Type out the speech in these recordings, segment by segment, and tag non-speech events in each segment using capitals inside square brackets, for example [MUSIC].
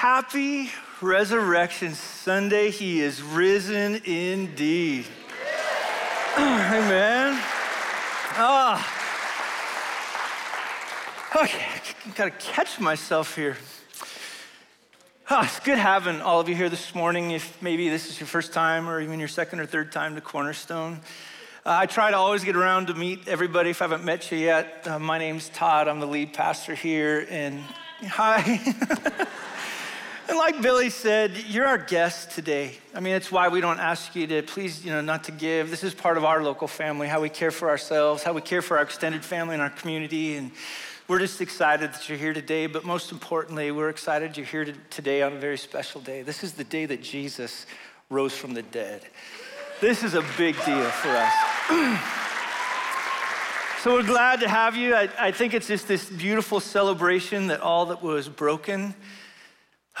Happy Resurrection Sunday. He is risen indeed. [CLEARS THROAT] Amen. Ah. Okay, I gotta catch myself here. Oh, it's good having all of you here this morning. If maybe this is your first time or even your second or third time to Cornerstone. Uh, I try to always get around to meet everybody if I haven't met you yet. Uh, my name's Todd. I'm the lead pastor here. And hi. [LAUGHS] And like Billy said, you're our guest today. I mean, it's why we don't ask you to please, you know, not to give. This is part of our local family, how we care for ourselves, how we care for our extended family and our community. And we're just excited that you're here today. But most importantly, we're excited you're here today on a very special day. This is the day that Jesus rose from the dead. This is a big deal for us. [CLEARS THROAT] so we're glad to have you. I, I think it's just this beautiful celebration that all that was broken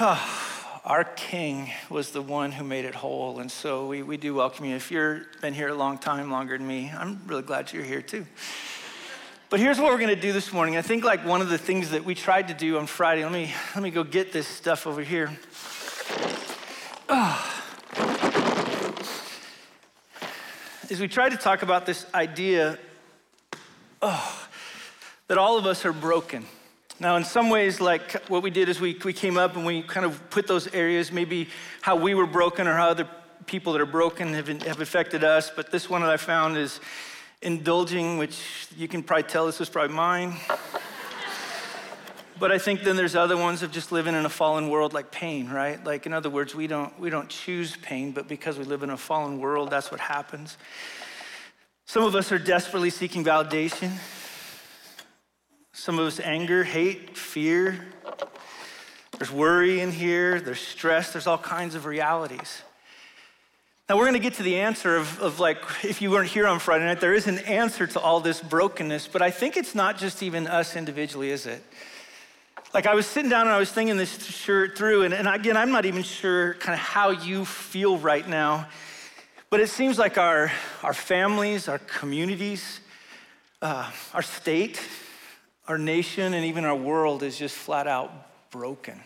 [SIGHS] our King was the one who made it whole. And so we, we do welcome you. If you've been here a long time, longer than me, I'm really glad you're here too. But here's what we're going to do this morning. I think like one of the things that we tried to do on Friday, let me, let me go get this stuff over here. Oh. [SIGHS] Is we tried to talk about this idea oh, [SIGHS] that all of us are broken. Now, in some ways, like what we did is we, we came up and we kind of put those areas, maybe how we were broken or how other people that are broken have, have affected us. But this one that I found is indulging, which you can probably tell this was probably mine. but I think then there's other ones of just living in a fallen world like pain, right? Like in other words, we don't we don't choose pain, but because we live in a fallen world, that's what happens. Some of us are desperately seeking validation. Some of us anger, hate, fear. There's worry in here, there's stress, there's all kinds of realities. Now, we're going to get to the answer of, of, like, if you weren't here on Friday night, there is an answer to all this brokenness, but I think it's not just even us individually, is it? Like, I was sitting down and I was thinking this shirt through, and, and again, I'm not even sure kind of how you feel right now, but it seems like our, our families, our communities, uh, our state, our nation and even our world is just flat out broken.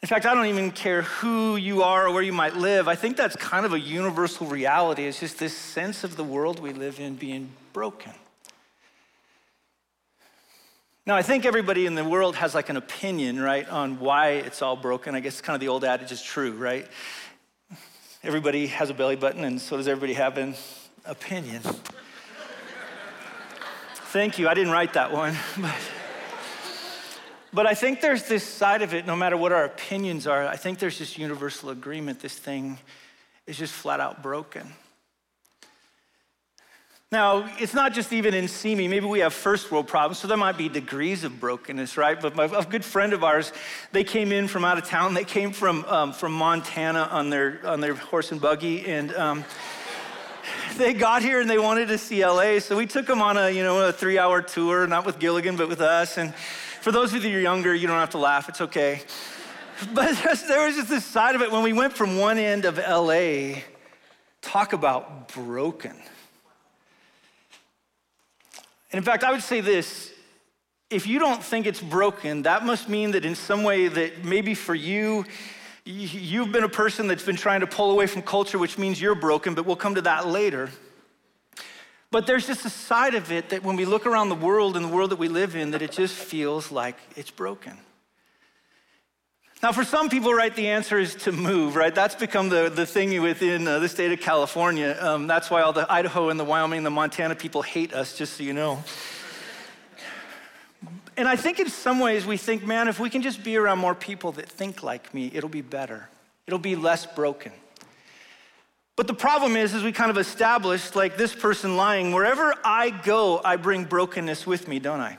In fact, I don't even care who you are or where you might live. I think that's kind of a universal reality. It's just this sense of the world we live in being broken. Now, I think everybody in the world has like an opinion, right, on why it's all broken. I guess kind of the old adage is true, right? Everybody has a belly button, and so does everybody have an opinion. Thank you. I didn't write that one. [LAUGHS] But, but I think there's this side of it, no matter what our opinions are, I think there's this universal agreement this thing is just flat out broken. Now, it's not just even in Simi. Maybe we have first world problems, so there might be degrees of brokenness, right? But my, a good friend of ours, they came in from out of town. They came from, um, from Montana on their, on their horse and buggy, and um, they got here and they wanted to see LA, so we took them on a, you know, a three hour tour, not with Gilligan, but with us. And for those of you who are younger, you don't have to laugh, it's okay. [LAUGHS] But there was just this side of it when we went from one end of LA, talk about broken. And in fact, I would say this if you don't think it's broken, that must mean that in some way that maybe for you, You've been a person that's been trying to pull away from culture, which means you're broken, but we'll come to that later. But there's just a side of it that when we look around the world and the world that we live in, that it just feels like it's broken. Now, for some people, right, the answer is to move, right? That's become the, the thing within uh, the state of California. Um, that's why all the Idaho and the Wyoming and the Montana people hate us, just so you know. And I think in some ways we think, man, if we can just be around more people that think like me, it'll be better. It'll be less broken. But the problem is, is we kind of established like this person lying, wherever I go, I bring brokenness with me, don't I?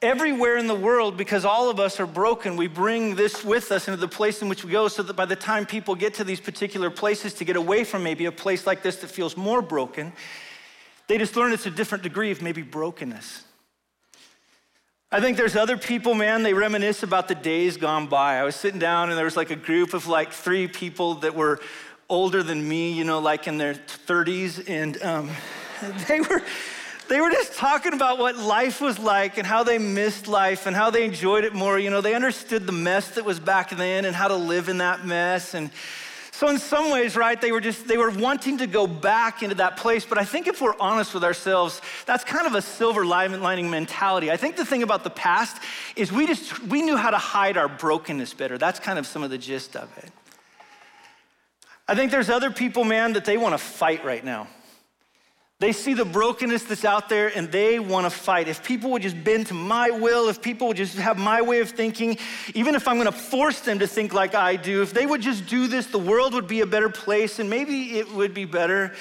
Everywhere in the world, because all of us are broken, we bring this with us into the place in which we go so that by the time people get to these particular places to get away from maybe a place like this that feels more broken, they just learn it's a different degree of maybe brokenness. I think there's other people, man, they reminisce about the days gone by. I was sitting down and there was like a group of like three people that were older than me, you know, like in their 30s. And um, [LAUGHS] they were. they were just talking about what life was like and how they missed life and how they enjoyed it more. You know, they understood the mess that was back then and how to live in that mess. And so in some ways, right, they were just, they were wanting to go back into that place. But I think if we're honest with ourselves, that's kind of a silver lining mentality. I think the thing about the past is we just, we knew how to hide our brokenness better. That's kind of some of the gist of it. I think there's other people, man, that they want to fight right now. They see the brokenness that's out there and they want to fight. If people would just bend to my will, if people would just have my way of thinking, even if I'm going to force them to think like I do, if they would just do this, the world would be a better place and maybe it would be better,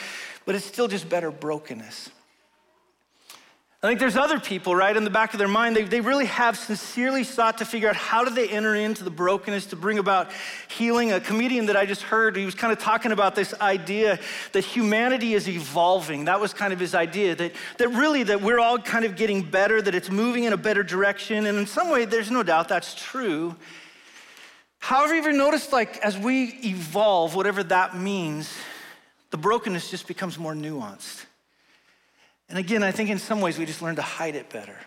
but it's still just better brokenness. I think there's other people, right, in the back of their mind, they, they really have sincerely sought to figure out how do they enter into the brokenness to bring about healing. A comedian that I just heard, he was kind of talking about this idea that humanity is evolving. That was kind of his idea, that, that really that we're all kind of getting better, that it's moving in a better direction. And in some way, there's no doubt that's true. However, you ever noticed, like, as we evolve, whatever that means, the brokenness just becomes more nuanced. And again, I think in some ways we just learn to hide it better.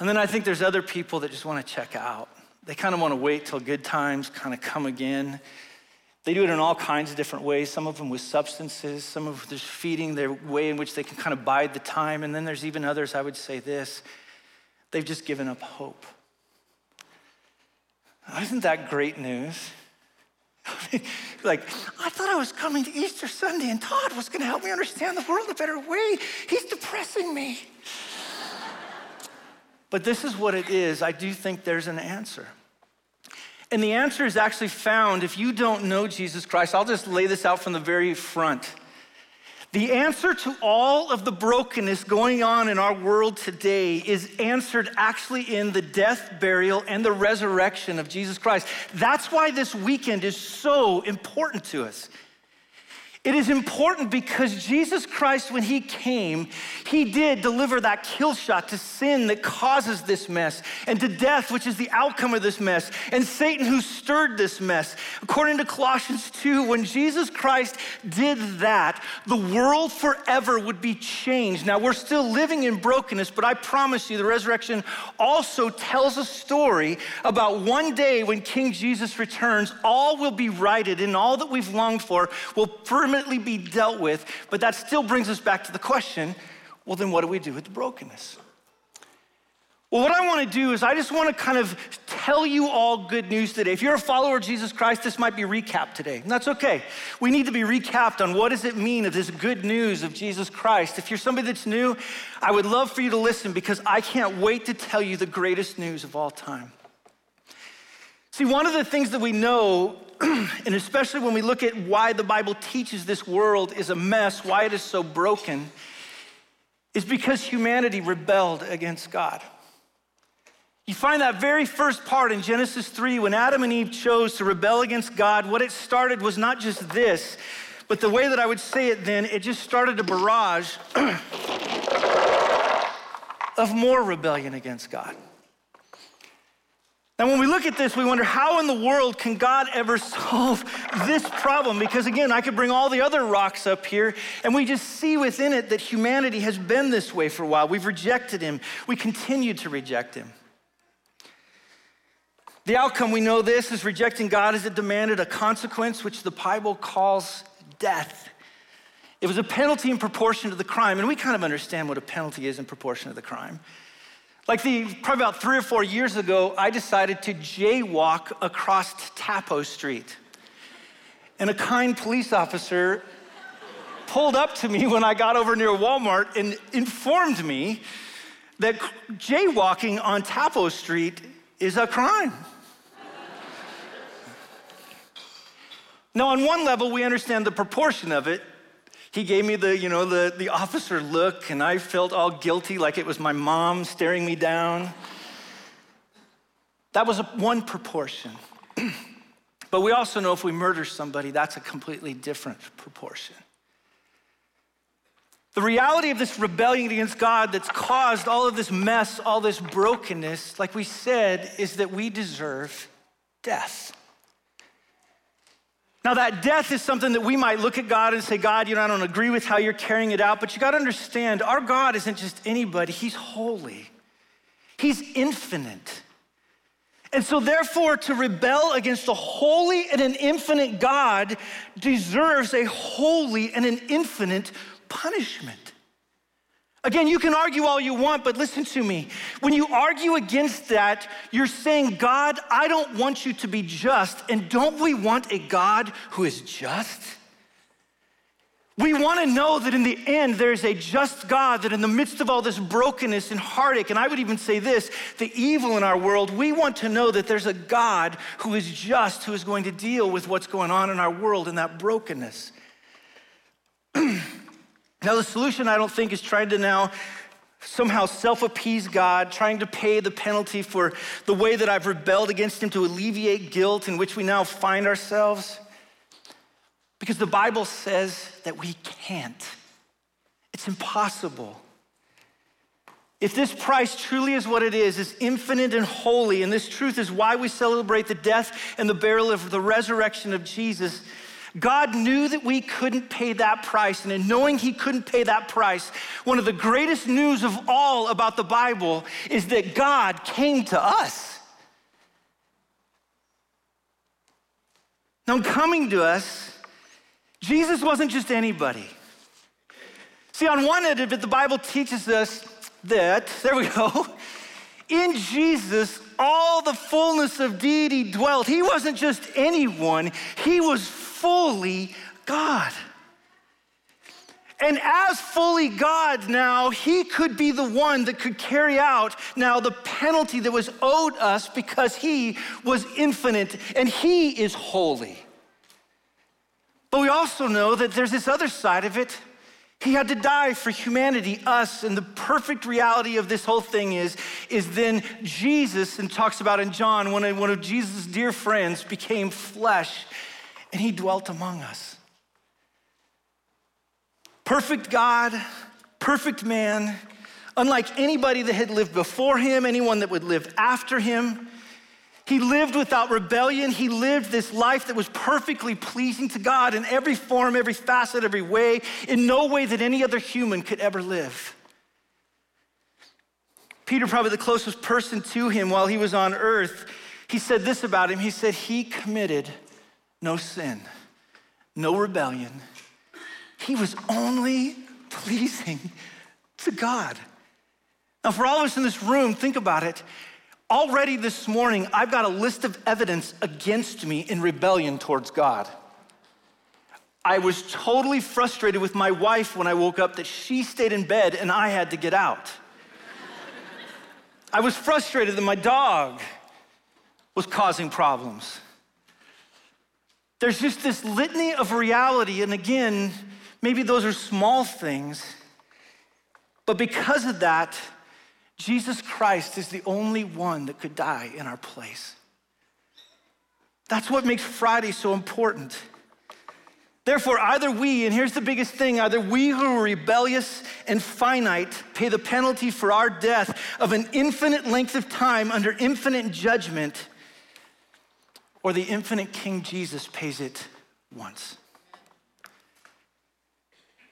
And then I think there's other people that just want to check out. They kind of want to wait till good times kind of come again. They do it in all kinds of different ways, some of them with substances, some of them just feeding their way in which they can kind of bide the time. And then there's even others, I would say this, they've just given up hope. Isn't that great news? [LAUGHS] like, I thought I was coming to Easter Sunday and Todd was going to help me understand the world a better way. He's depressing me. [LAUGHS] but this is what it is. I do think there's an answer. And the answer is actually found if you don't know Jesus Christ. I'll just lay this out from the very front. The answer to all of the brokenness going on in our world today is answered actually in the death, burial, and the resurrection of Jesus Christ. That's why this weekend is so important to us. It is important because Jesus Christ, when he came, he did deliver that kill shot to sin that causes this mess and to death, which is the outcome of this mess, and Satan who stirred this mess. According to Colossians 2, when Jesus Christ did that, the world forever would be changed. Now, we're still living in brokenness, but I promise you, the resurrection also tells a story about one day when King Jesus returns, all will be righted, and all that we've longed for will permanently permanently be dealt with, but that still brings us back to the question well, then what do we do with the brokenness? Well, what I want to do is I just want to kind of tell you all good news today. If you're a follower of Jesus Christ, this might be recap today. And that's okay. We need to be recapped on what does it mean of this good news of Jesus Christ. If you're somebody that's new, I would love for you to listen because I can't wait to tell you the greatest news of all time. See, one of the things that we know [CLEARS THROAT] and especially when we look at why the Bible teaches this world is a mess, why it is so broken, is because humanity rebelled against God. You find that very first part in Genesis 3 when Adam and Eve chose to rebel against God. What it started was not just this, but the way that I would say it then, it just started a barrage [CLEARS THROAT] of more rebellion against God. Now, when we look at this, we wonder how in the world can God ever solve this problem? Because again, I could bring all the other rocks up here, and we just see within it that humanity has been this way for a while. We've rejected Him, we continue to reject Him. The outcome, we know this, is rejecting God as it demanded a consequence, which the Bible calls death. It was a penalty in proportion to the crime, and we kind of understand what a penalty is in proportion to the crime. Like the, probably about three or four years ago, I decided to jaywalk across Tapo Street. And a kind police officer pulled up to me when I got over near Walmart and informed me that jaywalking on Tapo Street is a crime. now, on one level, we understand the proportion of it. He gave me the, you know, the, the officer look, and I felt all guilty like it was my mom staring me down. That was one proportion. [CLEARS THROAT] but we also know if we murder somebody, that's a completely different proportion. The reality of this rebellion against God that's caused all of this mess, all this brokenness, like we said, is that we deserve death. Now, that death is something that we might look at God and say, God, you know, I don't agree with how you're carrying it out, but you got to understand our God isn't just anybody, He's holy, He's infinite. And so, therefore, to rebel against a holy and an infinite God deserves a holy and an infinite punishment. Again, you can argue all you want, but listen to me. When you argue against that, you're saying, God, I don't want you to be just. And don't we want a God who is just? We want to know that in the end, there's a just God, that in the midst of all this brokenness and heartache, and I would even say this the evil in our world, we want to know that there's a God who is just, who is going to deal with what's going on in our world and that brokenness. [CLEARS THROAT] now, the solution, I don't think, is trying to now somehow self appease God, trying to pay the penalty for the way that I've rebelled against Him to alleviate guilt in which we now find ourselves. Because the Bible says that we can't, it's impossible. If this price truly is what it is, is infinite and holy, and this truth is why we celebrate the death and the burial of the resurrection of Jesus, God knew that we couldn't pay that price. And in knowing He couldn't pay that price, one of the greatest news of all about the Bible is that God came to us. Now, coming to us, Jesus wasn't just anybody. See, on one end of it, the Bible teaches us that, there we go, [LAUGHS] in Jesus, all the fullness of deity dwelt. He wasn't just anyone, he was fully God. And as fully God now, he could be the one that could carry out now the penalty that was owed us because he was infinite and he is holy. But we also know that there's this other side of it. He had to die for humanity, us, and the perfect reality of this whole thing is, is then Jesus, and talks about in John, one of, one of Jesus' dear friends became flesh, and he dwelt among us. Perfect God, perfect man, unlike anybody that had lived before him, anyone that would live after him. He lived without rebellion. He lived this life that was perfectly pleasing to God in every form, every facet, every way, in no way that any other human could ever live. Peter, probably the closest person to him while he was on earth, he said this about him. He said, He committed no sin, no rebellion. He was only pleasing to God. Now, for all of us in this room, think about it. Already this morning, I've got a list of evidence against me in rebellion towards God. I was totally frustrated with my wife when I woke up that she stayed in bed and I had to get out. I was frustrated that my dog was causing problems. There's just this litany of reality, and again, maybe those are small things, but because of that, Jesus Christ is the only one that could die in our place. That's what makes Friday so important. Therefore, either we, and here's the biggest thing either we who are rebellious and finite pay the penalty for our death of an infinite length of time under infinite judgment, or the infinite King Jesus pays it once.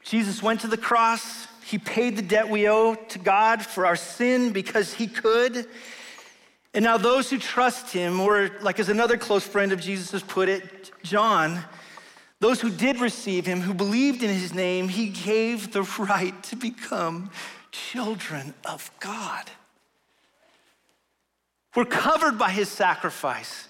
Jesus went to the cross, he paid the debt we owe to God for our sin because he could. And now, those who trust him, or like as another close friend of Jesus has put it, John, those who did receive him, who believed in his name, he gave the right to become children of God. We're covered by his sacrifice.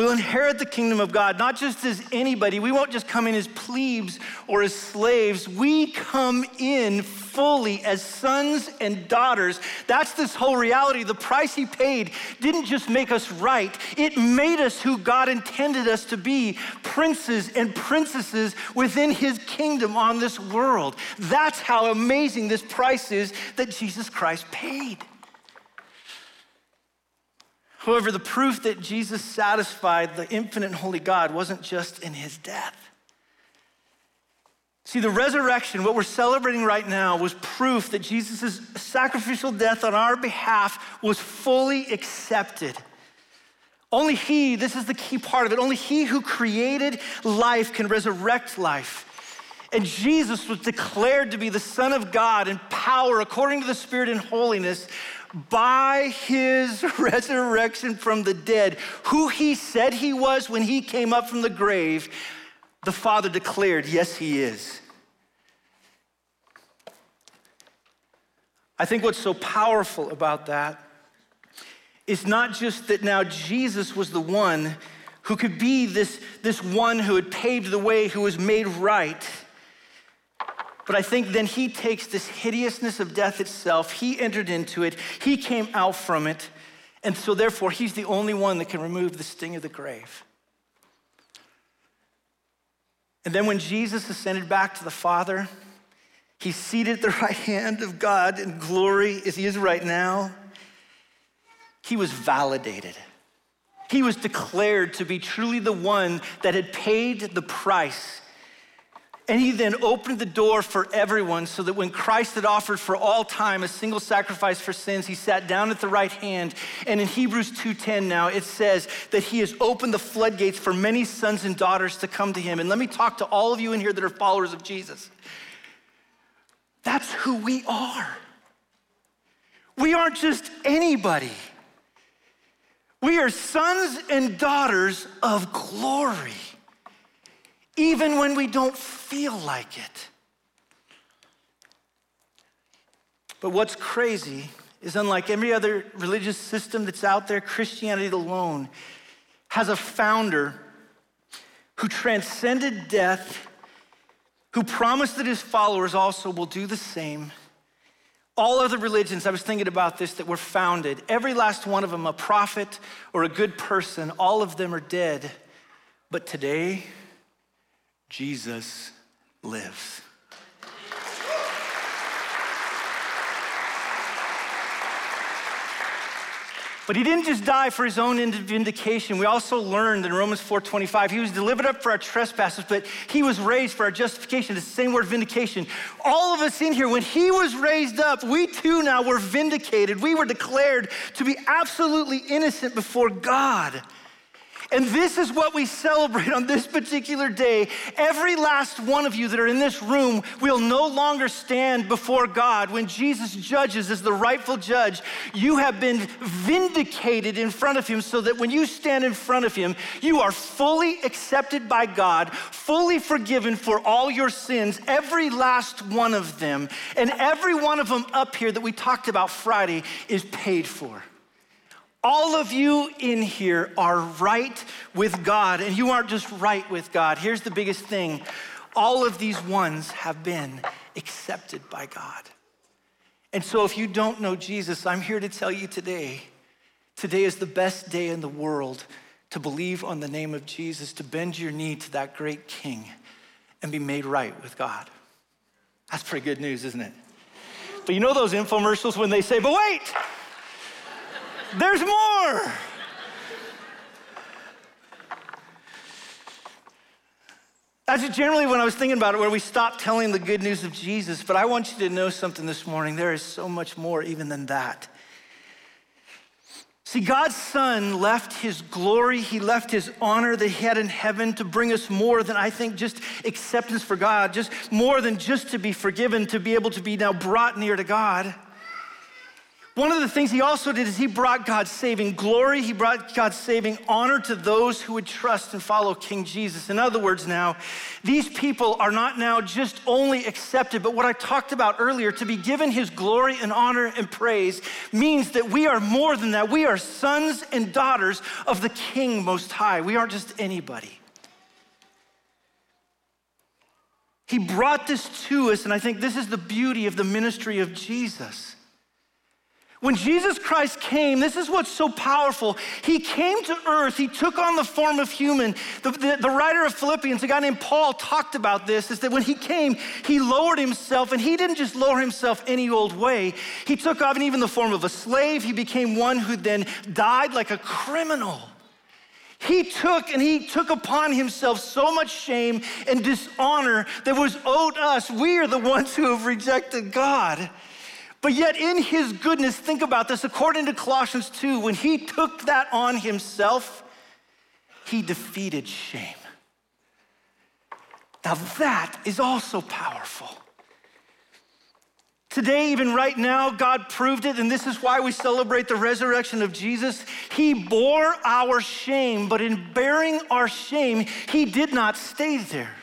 We'll inherit the kingdom of God, not just as anybody. We won't just come in as plebes or as slaves. We come in fully as sons and daughters. That's this whole reality. The price he paid didn't just make us right, it made us who God intended us to be princes and princesses within his kingdom on this world. That's how amazing this price is that Jesus Christ paid. However, the proof that Jesus satisfied the infinite holy God wasn't just in his death. See, the resurrection, what we're celebrating right now, was proof that Jesus' sacrificial death on our behalf was fully accepted. Only He, this is the key part of it, only He who created life can resurrect life. And Jesus was declared to be the Son of God in power according to the Spirit in holiness by his [LAUGHS] resurrection from the dead, who he said he was when he came up from the grave, the Father declared, Yes, he is. I think what's so powerful about that is not just that now Jesus was the one who could be this, this one who had paved the way, who was made right. But I think then he takes this hideousness of death itself, he entered into it, he came out from it, and so therefore he's the only one that can remove the sting of the grave. And then when Jesus ascended back to the Father, he's seated at the [LAUGHS] right hand of God in glory as he is right now. He was validated. He was declared to be truly the one that had paid the price and he then opened the door for everyone so that when Christ had offered for all time a single sacrifice for sins, he sat down at the right hand. And in Hebrews 2:10 now it says that he has opened the floodgates for many sons and daughters to come to him. And let me talk to all of you in here that are followers of Jesus. That's who we are. We aren't just anybody. We are sons and daughters of glory even when we don't feel like it. But what's crazy is unlike every other religious system that's out there, Christianity alone has a founder who transcended death, who promised that his followers also will do the same. All other religions, I was thinking about this, that were founded, every last one of them, a prophet or a good person, all of them are dead. But today, Jesus lives. But he didn't just die for his own vindication. We also learned in Romans 4:25, he was delivered up for our trespasses, but he was raised for our justification. It's the same word vindication. All of us in here, when he was raised up, we too now were vindicated. We were declared to be absolutely innocent before God. And this is what we celebrate on this particular day. Every last one of you that are in this room will no longer stand before God when Jesus judges as the rightful judge. You have been vindicated in front of Him so that when you stand in front of Him, you are fully accepted by God, fully forgiven for all your sins, every last one of them. And every one of them up here that we talked about Friday is paid for. All of you in here are right with God, and you aren't just right with God. Here's the biggest thing all of these ones have been accepted by God. And so, if you don't know Jesus, I'm here to tell you today today is the best day in the world to believe on the name of Jesus, to bend your knee to that great King and be made right with God. That's pretty good news, isn't it? But you know those infomercials when they say, but wait, there's more. That's generally when I was thinking about it, where we stop telling the good news of Jesus. But I want you to know something this morning. There is so much more even than that. See, God's Son left his glory, he left his honor that he had in heaven to bring us more than I think just acceptance for God, just more than just to be forgiven, to be able to be now brought near to God. One of the things he also did is he brought God's saving glory, he brought God's saving honor to those who would trust and follow King Jesus. In other words, now, these people are not now just only accepted, but what I talked about earlier, to be given his glory and honor and praise means that we are more than that. We are sons and daughters of the King Most High. We aren't just anybody. He brought this to us, and I think this is the beauty of the ministry of Jesus. When Jesus Christ came, this is what's so powerful. He came to earth, he took on the form of human. The, the, the, writer of Philippians, a guy named Paul, talked about this is that when he came, he lowered himself, and he didn't just lower himself any old way. He took on even the form of a slave. He became one who then died like a criminal. He took and he took upon himself so much shame and dishonor that was owed us. We are the ones who have rejected God. But yet, in his goodness, think about this according to Colossians 2, when he took that on himself, he defeated shame. Now, that is also powerful. Today, even right now, God proved it, and this is why we celebrate the resurrection of Jesus. He bore our shame, but in bearing our shame, He did not stay there.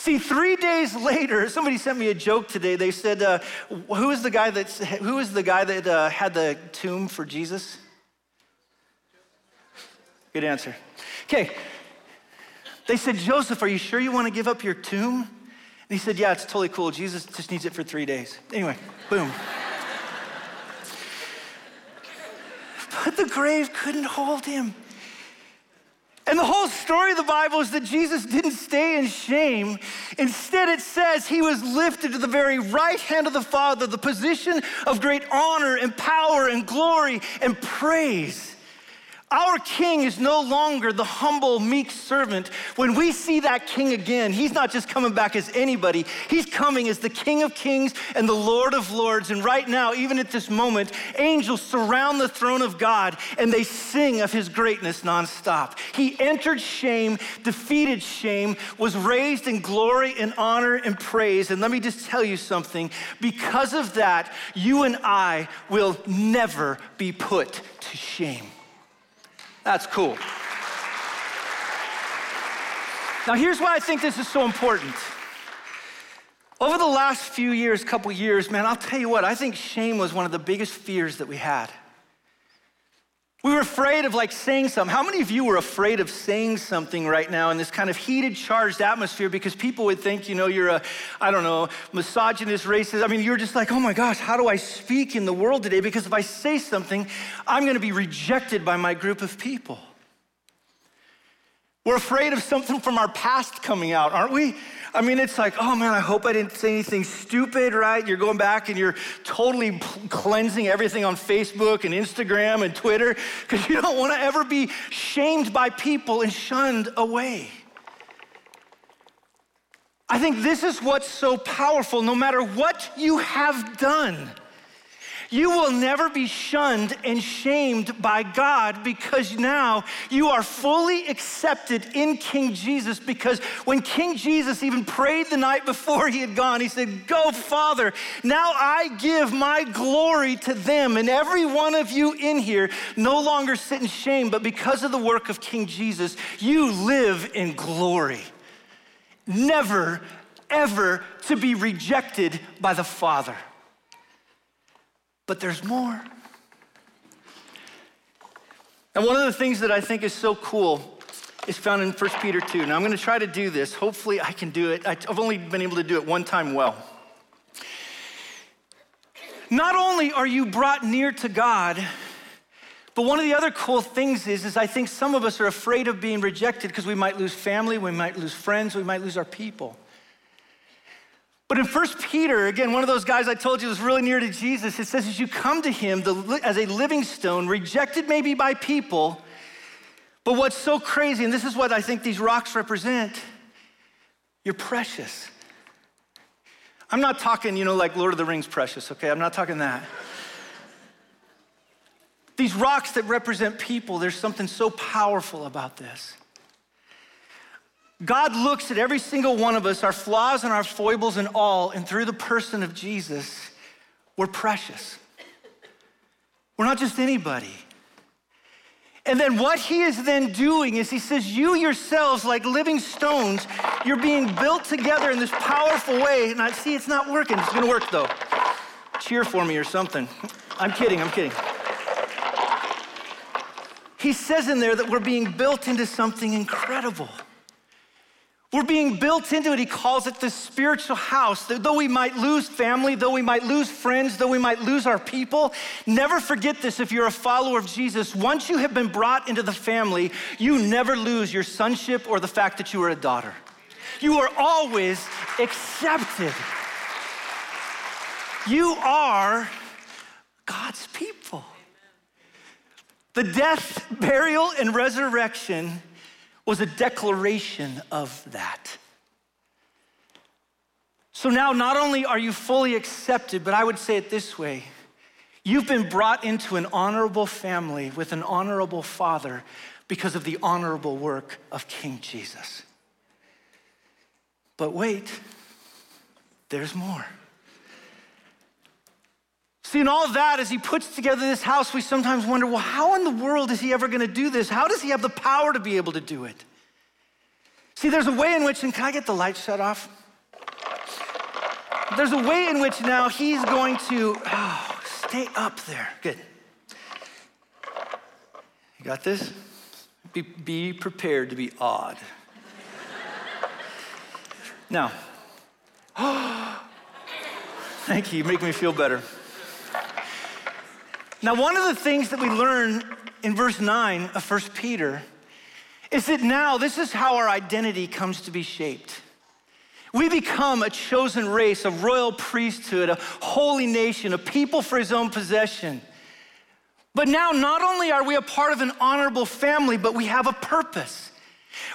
See, three days later, [LAUGHS] somebody sent me a joke today. They said, uh, "Who is the guy that who is the guy that uh, had the tomb for Jesus?" Good answer. Okay. They said, Joseph, are you sure you want to give up your tomb? And he said, Yeah, it's totally cool. Jesus just needs it for three days. Anyway, boom. [LAUGHS] but the grave couldn't hold him. And the whole story of the Bible is that Jesus didn't stay in shame. Instead, it says he was lifted to the very right hand of the Father, the position of great honor and power and glory and praise. Our king is no longer the humble, meek servant. When we see that king again, he's not just coming back as anybody, he's coming as the king of kings and the lord of lords. And right now, even at this moment, angels surround the throne of God and they sing of his greatness nonstop. He entered shame, defeated shame, was raised in glory and honor and praise. And let me just tell you something because of that, you and I will never be put to shame. That's cool. Now, here's why I think this is so important. Over the last few years, couple years, man, I'll tell you what, I think shame was one of the biggest fears that we had. We were afraid of like saying something. How many of you were afraid of saying something right now in this kind of heated, charged atmosphere because people would think, you know, you're a, I don't know, misogynist, racist. I mean, you're just like, oh my gosh, how do I speak in the world today? Because if I say something, I'm going to be rejected by my group of people. We're afraid of something from our past coming out, aren't we? I mean, it's like, oh man, I hope I didn't say anything stupid, right? You're going back and you're totally cleansing everything on Facebook and Instagram and Twitter because you don't want to ever be shamed by people and shunned away. I think this is what's so powerful. No matter what you have done, you will never be shunned and shamed by God because now you are fully accepted in King Jesus. Because when King Jesus even prayed the night before he had gone, he said, Go, Father, now I give my glory to them. And every one of you in here no longer sit in shame, but because of the work of King Jesus, you live in glory. Never, ever to be rejected by the Father. But there's more. And one of the things that I think is so cool is found in 1 Peter 2. Now, I'm going to try to do this. Hopefully, I can do it. I've only been able to do it one time well. Not only are you brought near to God, but one of the other cool things is, is I think some of us are afraid of being rejected because we might lose family, we might lose friends, we might lose our people. But in 1 Peter, again, one of those guys I told you was really near to Jesus, it says, as you come to him as a living stone, rejected maybe by people, but what's so crazy, and this is what I think these rocks represent, you're precious. I'm not talking, you know, like Lord of the Rings precious, okay? I'm not talking that. These rocks that represent people, there's something so powerful about this. God looks at every single one of us, our flaws and our foibles and all, and through the person of Jesus, we're precious. We're not just anybody. And then what he is then doing is he says, You yourselves, like living stones, you're being built together in this powerful way. And I see it's not working. It's gonna work though. Cheer for me or something. I'm kidding, I'm kidding. He says in there that we're being built into something incredible. We're being built into it. He calls it the spiritual house. Though we might lose family, though we might lose friends, though we might lose our people, never forget this if you're a follower of Jesus. Once you have been brought into the family, you never lose your sonship or the fact that you are a daughter. You are always accepted. You are God's people. The death, burial, and resurrection was a declaration of that. So now, not only are you fully accepted, but I would say it this way you've been brought into an honorable family with an honorable father, because of the honorable work of King Jesus. But wait, there's more. See, in all that, as he puts together this house, we sometimes wonder well, how in the world is he ever going to do this? How does he have the power to be able to do it? See, there's a way in which, and can I get the light shut off? There's a way in which now he's going to, oh, stay up there. Good. You got this? Be, be prepared to be awed. now, [GASPS] thank you. You make me feel better. Now, one of the things that we learn in verse 9 of 1 Peter is that now this is how our identity comes to be shaped. We become a chosen race, a royal priesthood, a holy nation, a people for his own possession. But now, not only are we a part of an honorable family, but we have a purpose.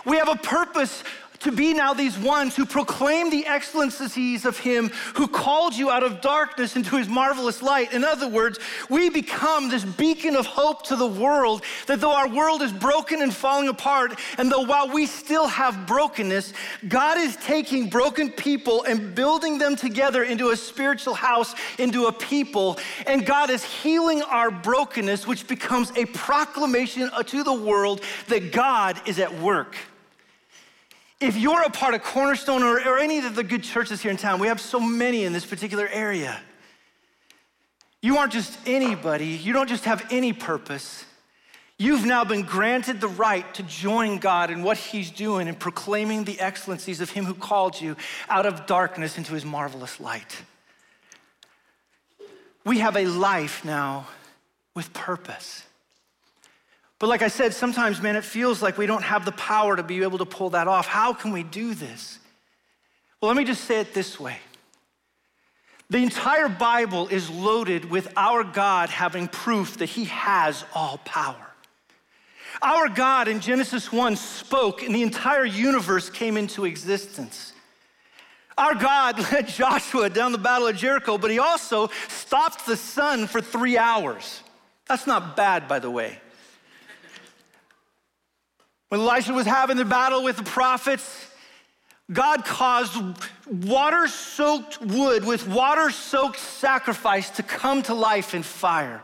We have a purpose to be now these ones who proclaim the excellencies of him who called you out of darkness into his marvelous light. In other words, we become this beacon of hope to the world that though our world is broken and falling apart, and though while we still have brokenness, God is taking broken people and building them together into a spiritual house, into a people, and God is healing our brokenness, which becomes a proclamation to the world that God is at work. If you're a part of Cornerstone or, or any of the good churches here in town, we have so many in this particular area. You aren't just anybody, you don't just have any purpose. You've now been granted the right to join God in what He's doing and proclaiming the excellencies of Him who called you out of darkness into His marvelous light. We have a life now with purpose. But like I said, sometimes, man, it feels like we don't have the power to be able to pull that off. How can we do this? Well, let me just say it this way the entire Bible is loaded with our God having proof that He has all power. Our God in Genesis 1 spoke, and the entire universe came into existence. Our God [LAUGHS] led Joshua down the Battle of Jericho, but He also stopped the sun for three hours. That's not bad, by the way. When Elisha was having the battle with the prophets, God caused water soaked wood with water soaked sacrifice to come to life in fire.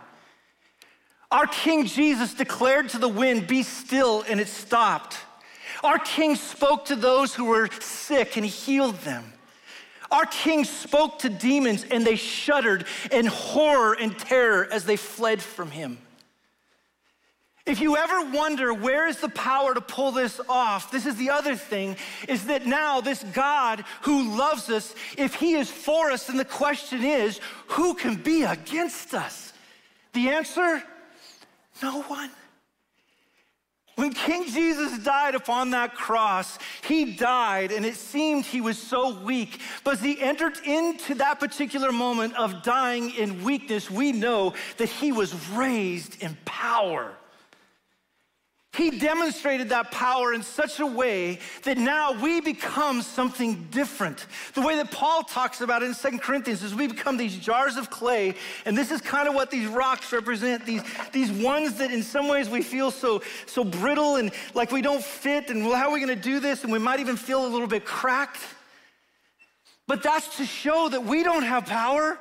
Our King Jesus declared to the wind, Be still, and it stopped. Our King spoke to those who were sick and healed them. Our King spoke to demons and they shuddered in horror and terror as they fled from him. If you ever wonder where is the power to pull this off, this is the other thing is that now this God who loves us, if he is for us, then the question is, who can be against us? The answer, no one. When King Jesus died upon that cross, he died and it seemed he was so weak. But as he entered into that particular moment of dying in weakness, we know that he was raised in power. He demonstrated that power in such a way that now we become something different. The way that Paul talks about it in Second Corinthians is we become these jars of clay, and this is kind of what these rocks represent, these, these ones that in some ways we feel so, so brittle and like we don't fit, and well, how are we gonna do this? And we might even feel a little bit cracked. But that's to show that we don't have power.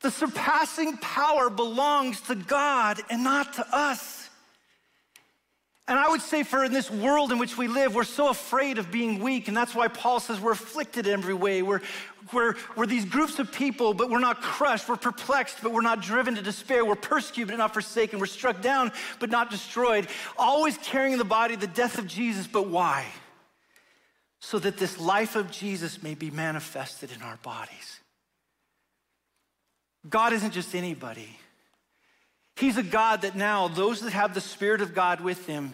The surpassing power belongs to God and not to us. And I would say, for in this world in which we live, we're so afraid of being weak. And that's why Paul says we're afflicted in every way. We're, we're, we're these groups of people, but we're not crushed. We're perplexed, but we're not driven to despair. We're persecuted, but not forsaken. We're struck down, but not destroyed. Always carrying in the body the death of Jesus. But why? So that this life of Jesus may be manifested in our bodies. God isn't just anybody. He's a God that now, those that have the Spirit of God with them,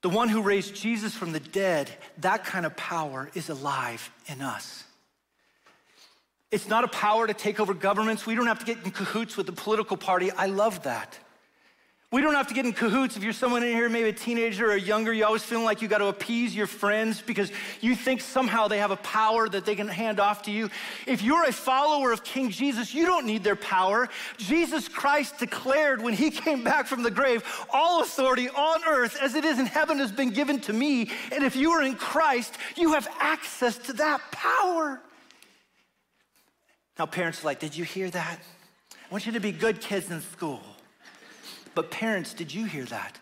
the one who raised Jesus from the dead, that kind of power is alive in us. It's not a power to take over governments. We don't have to get in cahoots with the political party. I love that. We don't have to get in cahoots if you're someone in here, maybe a teenager or younger, you always feeling like you got to appease your friends because you think somehow they have a power that they can hand off to you. If you're a follower of King Jesus, you don't need their power. Jesus Christ declared when he [LAUGHS] came back from the grave, all authority on earth as it is in heaven has been given to me. And if you are in Christ, you have access to that power. Now, parents are like, Did you hear that? I want you to be good kids in school. But parents, did you hear that?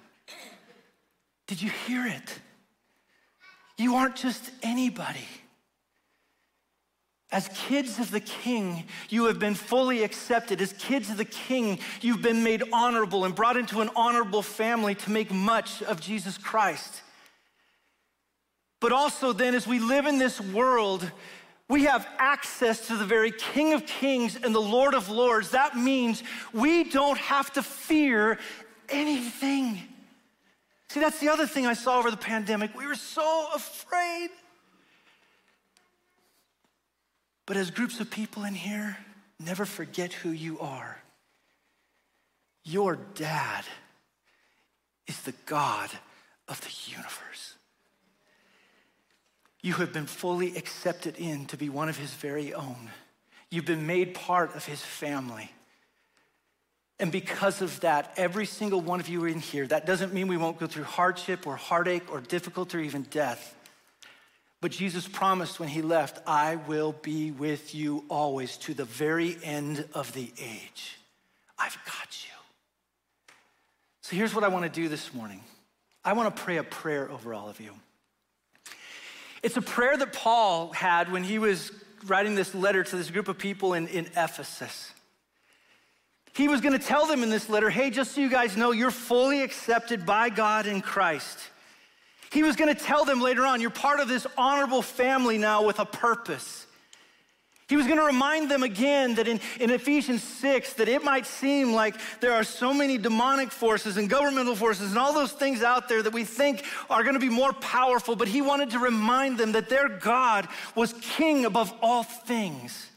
Did you hear it? You aren't just anybody. As kids of the king, you have been fully accepted. As kids of the king, you've been made honorable and brought into an honorable family to make much of Jesus Christ. But also, then, as we live in this world, we have access to the very King of Kings and the Lord of Lords. That means we don't have to fear anything. See, that's the other thing I saw over the pandemic. We were so afraid. But as groups of people in here, never forget who you are. Your dad is the God of the universe. You have been fully accepted in to be one of his very own. You've been made part of his family. And because of that, every single one of you in here, that doesn't mean we won't go through hardship or heartache or difficulty or even death. But Jesus promised when he left, I will be with you always to the very end of the age. I've got you. So here's what I want to do this morning I want to pray a prayer over all of you. It's a prayer that Paul had when he was writing this letter to this group of people in, in Ephesus. He was going to tell them in this letter hey, just so you guys know, you're fully accepted by God in Christ. He was going to tell them later on, you're part of this honorable family now with a purpose. He was going to remind them again that in, in Ephesians 6, that it might seem like there are so many demonic forces and governmental forces and all those things out there that we think are going to be more powerful, but he wanted to remind them that their God was king above all things.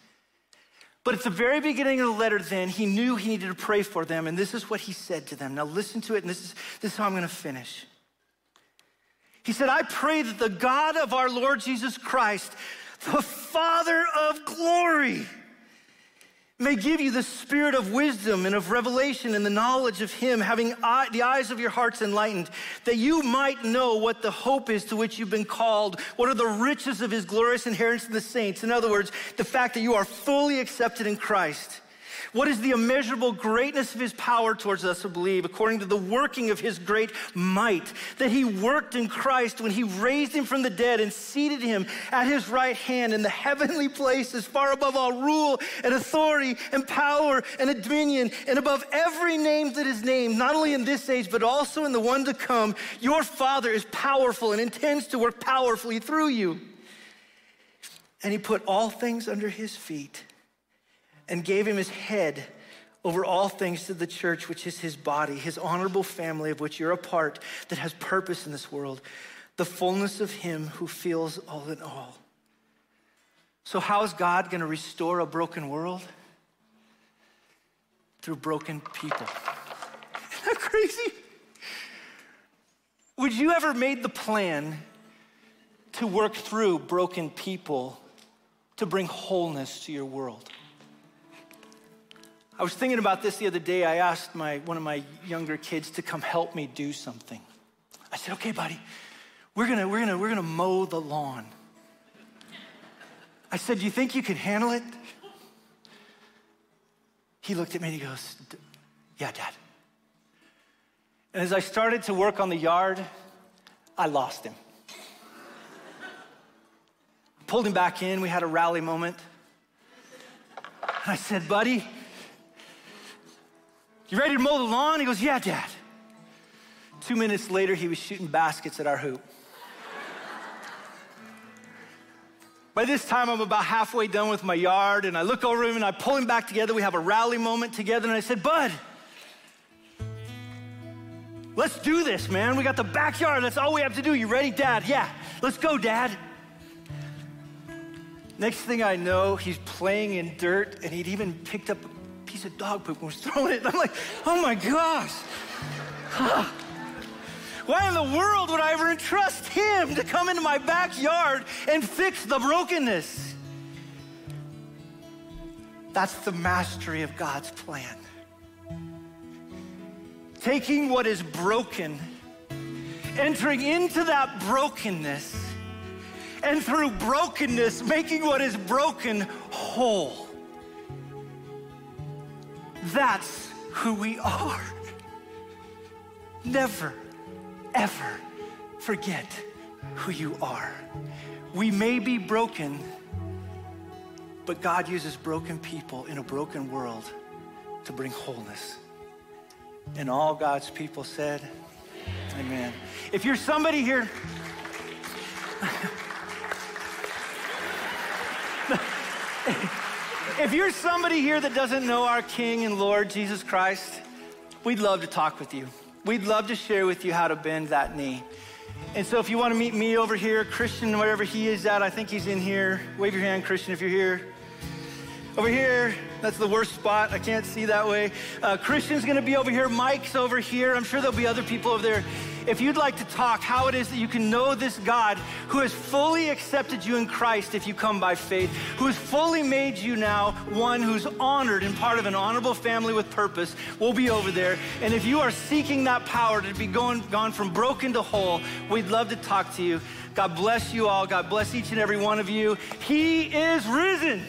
But at the very beginning of the letter, then, he knew he needed to pray for them, and this is what he said to them. Now, listen to it, and this is, this is how I'm going to finish. He said, I pray that the God of our Lord Jesus Christ, the Father of glory, may give you the spirit of wisdom and of revelation and the knowledge of Him, having eye, the eyes of your hearts enlightened, that you might know what the hope is to which you've been called, what are the riches of His glorious inheritance in the saints. In other words, the fact that you are fully accepted in Christ what is the immeasurable greatness of his power towards us who believe, according to the working of his great might, that he worked in Christ when he raised him from the dead and seated him at his right hand in the heavenly places, far above all rule and authority and power and dominion, and above every name that is named, not only in this age, but also in the one to come. Your Father is powerful and intends to work powerfully through you. And he put all things under his feet and gave him his head over all things to the church, which is his body, his honorable family of which you're a part, that has purpose in this world, the fullness of him who fills all in all. So, how is God going to restore a broken world? Through broken people. [LAUGHS] Isn't that crazy? Would you ever made the plan to work through broken people to bring wholeness to your world? I was thinking about this the other day. I asked my, one of my younger kids to come help me do something. I said, okay, buddy, we're gonna, we're gonna, we're gonna mow the lawn. I said, do you think you can handle it? He looked at me and he goes, yeah, dad. And as I started to work on the yard, I lost him. Pulled him back in. We had a rally moment. I said, buddy, you ready to mow the lawn? He goes, Yeah, Dad. Two minutes later, he was shooting baskets at our hoop. By this time, I'm about halfway done with my yard, and I look over him and I pull him back together. We have a rally moment together, and I said, Bud, let's do this, man. We got the backyard. That's all we have to do. You ready, Dad? Yeah, let's go, Dad. Next thing I know, he's playing in dirt, and he'd even picked up piece of dog poop and was throwing it. I'm like, oh my gosh. Why in the world would I ever entrust him to come into my backyard and fix the brokenness? That's the mastery of God's plan. Taking what is broken, entering into that brokenness, and through brokenness, making what is broken whole. That's who we are. Never ever forget who you are. We may be broken, but God uses broken people in a broken world to bring wholeness. And all God's people said, Amen. If you're somebody here, if you're somebody here that doesn't know our King and Lord Jesus Christ, we'd love to talk with you. We'd love to share with you how to bend that knee. And so if you want to meet me over here, Christian, wherever he is at, I think he's in here. Wave your hand, Christian, if you're here. Over here, that's the worst spot. I can't see that way. Uh, Christian's going to be over here. Mike's over here. I'm sure there'll be other people over there if you'd like to talk how it is that you can know this God who has fully accepted you in Christ if you come by faith, who has fully made you now one who's honored and part of an honorable family with purpose, we'll be over there. And if you are seeking that power to be going, gone from broken to whole, we'd love to talk to you. God bless you all. God bless each and every one of you. He is risen.